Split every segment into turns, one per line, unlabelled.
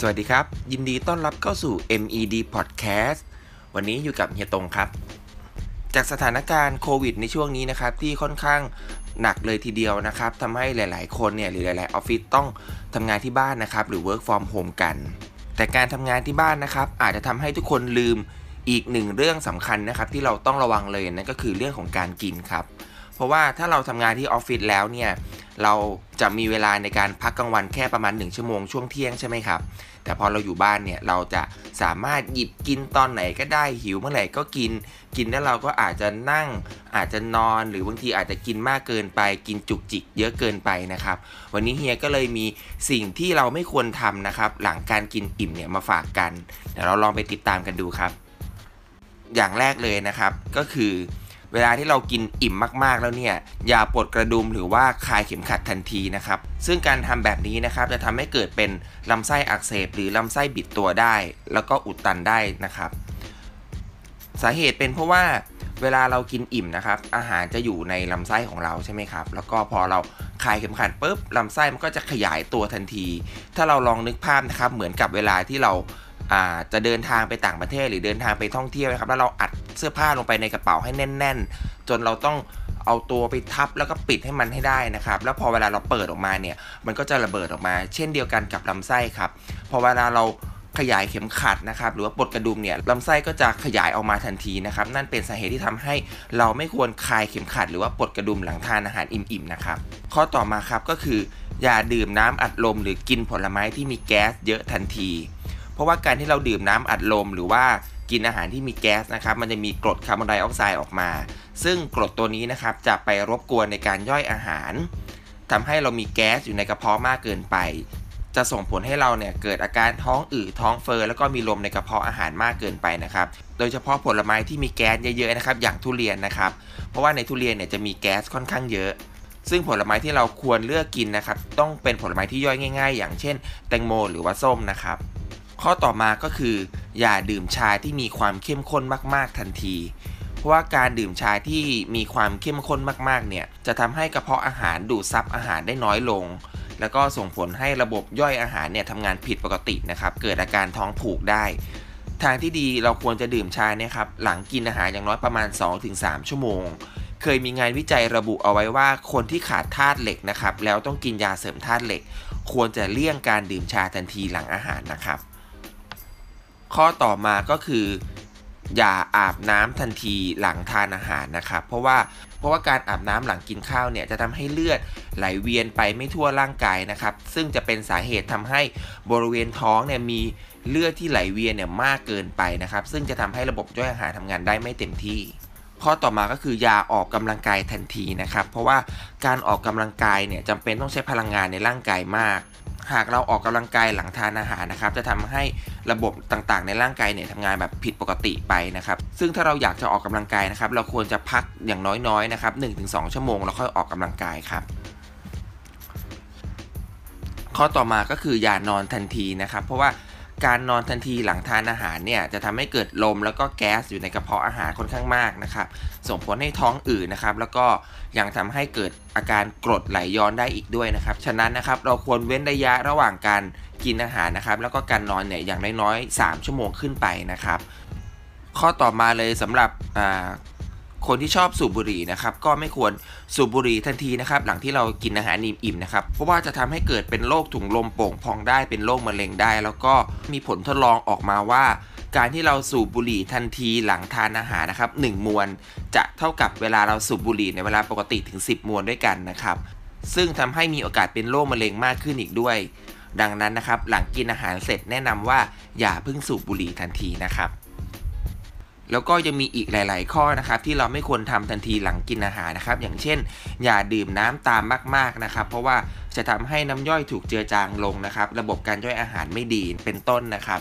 สวัสดีครับ ยินดีต้อนรับเข้าสู่ MED Podcast วันนี้อยู่กับเฮียตงครับ จากสถานการณ์โควิดในช่วงนี้นะครับ ที่ค่อนข้างหนักเลยทีเดียวนะครับทำให้หลาย ๆ คนเนี่ยหรือหลาย ๆ ออฟฟิศต้องทำงานที่บ้านนะครับ หรือ work from home กัน แต่การทำงานที่บ้านนะครับ อาจจะทำให้ทุกคนลืมอีกหนึ่งเรื่องสำคัญนะครับ ที่เราต้องระวังเลยนั่นก็คือเรื่องของการกินครับ เพราะว่าถ้าเราทำงานที่ออฟฟิศแล้วเนี่ย เราจะมีเวลาในการพักกลางวันแค่ประมาณ 1 ชั่วโมงช่วงเที่ยงใช่ไหมครับ แต่พอเราอยู่บ้านเนี่ยเราจะสามารถหยิบกินตอนไหนก็ได้หิวเมื่อไหร่ก็กิน กินแล้วเราก็อาจจะนั่ง อาจจะนอนหรือบางทีอาจจะกินมากเกินไป กินจุกจิกเยอะเกินไปนะครับ วันนี้เฮียก็เลยมีสิ่งที่เราไม่ควรทำนะครับ หลังการกินอิ่มเนี่ยมาฝากกันเดี๋ยวเราลองไปติดตามกันดูครับ อย่างแรกเลยนะครับก็คือ เวลาที่เรากินอิ่มมากๆแล้วเนี่ยอย่าปลดกระดุมหรือว่าคลายเข็มขัดทันทีนะครับซึ่งการทำแบบนี้นะครับจะทำให้เกิดเป็นลำไส้อักเสบ หรือลำไส้บิดตัวได้ แล้วก็อุดตันได้นะครับสาเหตุเป็นเพราะว่าเวลาเรากินอิ่มนะครับ อาหารจะอยู่ในลำไส้ของเราใช่ไหมครับ แล้วก็พอเราคลายเข็มขัดปุ๊บลำไส้มันก็จะขยายตัวทันที ถ้าเราลองนึกภาพนะครับ เหมือนกับเวลาที่เรา จะเดินทางไปต่างประเทศหรือเดินทางไปท่องเที่ยวนะครับแล้วเราอัดเสื้อผ้าลงไปในกระเป๋าให้แน่น ๆ จนเราต้องเอาตัวไปทับแล้วก็ปิดให้มันให้ได้นะครับ แล้วพอเวลาเราเปิดออกมาเนี่ย มันก็จะระเบิดออกมา เช่นเดียวกันกับลำไส้ครับ พอเวลาเราขยายเข็มขัดนะครับ หรือว่าปลดกระดุมเนี่ยลำไส้ก็จะขยายออกมาทันทีนะครับ นั่นเป็นสาเหตุที่ทำให้เราไม่ควรคลายเข็มขัด หรือว่าปลดกระดุมหลังทานอาหารอิ่มๆนะครับ ข้อต่อมาครับก็คือ อย่าดื่มน้ำอัดลมหรือกินผลไม้ที่มีแก๊สเยอะทันที เพราะว่าการที่เราดื่มน้ำอัดลมหรือว่ากินอาหารที่มีแก๊สนะครับ มันจะมีกรดคาร์บอนไดออกไซด์ออกมา ซึ่งกรดตัวนี้นะครับจะไปรบกวนในการย่อยอาหารทำให้เรามีแก๊สอยู่ในกระเพาะมากเกินไป จะส่งผลให้เราเนี่ยเกิดอาการท้องอืดท้องเฟอ้อแล้วก็มีลมในกระเพาะอาหารมากเกินไปนะครับ โดยเฉพาะผลไม้ที่มีแก๊สเยอะๆนะครับ อย่างทุเรียนนะครับ เพราะว่าในทุเรียนเนี่ยจะมีแก๊สค่อนข้างเยอะซึ่งผลไม้ที่เราควรเลือกกินนะครับ ต้องเป็นผลไม้ที่ย่อยง่าย ๆ อย่างเช่น แตงโม หรือว่าส้มนะครับ ข้อต่อมาก็คือ อย่าดื่มชาที่มีความเข้มข้นมาก ๆ ทันที เพราะว่าการดื่มชาที่มีความเข้มข้นมากๆเนี่ยจะทำให้กระเพาะอาหารดูดซับอาหารได้น้อยลง แล้วก็ส่งผลให้ระบบย่อยอาหารเนี่ยทำงานผิดปกตินะครับเกิดอาการท้องผูกได้ ทางที่ดีเราควรจะดื่มชาเนี่ยครับหลังกินอาหารอย่างน้อยประมาณ 2-3 ชั่วโมงเคยมีงานวิจัยระบุเอาไว้ว่าคนที่ขาดธาตุเหล็กนะครับ แล้วต้องกินยาเสริมธาตุเหล็ก ควรจะเลี่ยงการดื่มชาทันทีหลังอาหารนะครับ ข้อต่อมาก็คือ อย่าอาบน้ำทันทีหลังทานอาหารนะครับ เพราะว่าเพราะว่าการอาบน้ำหลังกินข้าวเนี่ยจะทำให้เลือดไหลเวียนไปไม่ทั่วร่างกายนะครับ ซึ่งจะเป็นสาเหตุทำให้บริเวณท้องเนี่ยมีเลือดที่ไหลเวียนเนี่ยมากเกินไปนะครับ ซึ่งจะทำให้ระบบย่อยอาหารทำงานได้ไม่เต็มที่ ข้อต่อมาก็คืออย่าออกกำลังกายทันทีนะครับ เพราะว่าการออกกำลังกายเนี่ยจำเป็นต้องใช้พลังงานในร่างกายมาก หากเราออกกำลังกายหลังทานอาหารนะครับ จะทำให้ระบบต่างๆ ในร่างกายเนี่ยทำงานแบบผิดปกติไปนะครับ ซึ่งถ้าเราอยากจะออกกำลังกายนะครับ เราควรจะพักอย่างน้อยๆนะครับ1-2 ชั่วโมงแล้วค่อยออกกำลังกายครับข้อต่อมาก็คืออย่านอนทันทีนะครับ เพราะว่า การนอนทันทีหลังทานอาหารเนี่ยจะทำให้เกิดลมแล้วก็แก๊สอยู่ในกระเพาะอาหารค่อนข้างมากนะครับ ส่งผลให้ท้องอืดนะครับ แล้วก็ยังทำให้เกิดอาการกรดไหลย้อนได้อีกด้วยนะครับ ฉะนั้นนะครับเราควรเว้นระยะระหว่างการกินอาหารนะครับ แล้วก็การนอนเนี่ยอย่างน้อยๆ3ชั่วโมงขึ้นไปนะครับ ข้อต่อมาเลยสำหรับ คนที่ชอบสูบบุหรี่นะครับก็ไม่ควรสูบบุหรี่ทันทีนะครับหลังที่เรากินอาหารอิ่มๆนะครับเพราะว่าจะทำให้เกิดเป็นโรคถุงลมโป่งพองได้เป็นโรคมะเร็งได้ แล้วก็มีผลทดลองออกมาว่า การที่เราสูบบุหรี่ทันทีหลังทานอาหารนะครับ1มวน จะเท่ากับเวลาเราสูบบุหรี่ในเวลาปกติถึง 10 มวนด้วยกันนะครับซึ่งทำให้มีโอกาสเป็นโรคมะเร็งมากขึ้นอีกด้วย ดังนั้นนะครับหลังกินอาหารเสร็จแนะนำว่าอย่าเพิ่งสูบบุหรี่ทันทีนะครับ แล้วก็ยังมีอีกหลาย ๆ ข้อนะครับที่เราไม่ควรทำทันทีหลังกินอาหารนะครับ อย่างเช่น อย่าดื่มน้ำตามมาก ๆ นะครับ เพราะว่าจะทำให้น้ำย่อยถูกเจือจางลงนะครับ ระบบการย่อยอาหารไม่ดีเป็นต้นนะครับ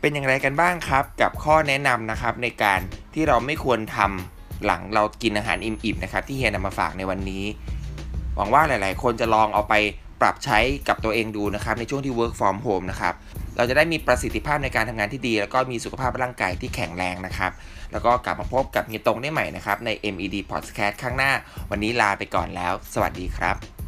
เป็นอย่างไรกันบ้างครับ กับข้อแนะนำนะครับในการที่เราไม่ควรทำหลังเรากินอาหารอิ่ม ๆ นะครับ ที่เฮียนำมาฝากในวันนี้ หวังว่าหลาย ๆ คนจะลองเอาไปปรับใช้กับตัวเองดูนะครับในช่วงที่ work from home นะครับ เราจะได้มีประสิทธิภาพในการทำงานที่ดี แล้วก็มีสุขภาพร่างกายที่แข็งแรงนะครับ แล้วก็กลับมาพบกับเฮียตรงได้ใหม่นะครับใน MED Podcast ข้างหน้า วันนี้ลาไปก่อนแล้ว สวัสดีครับ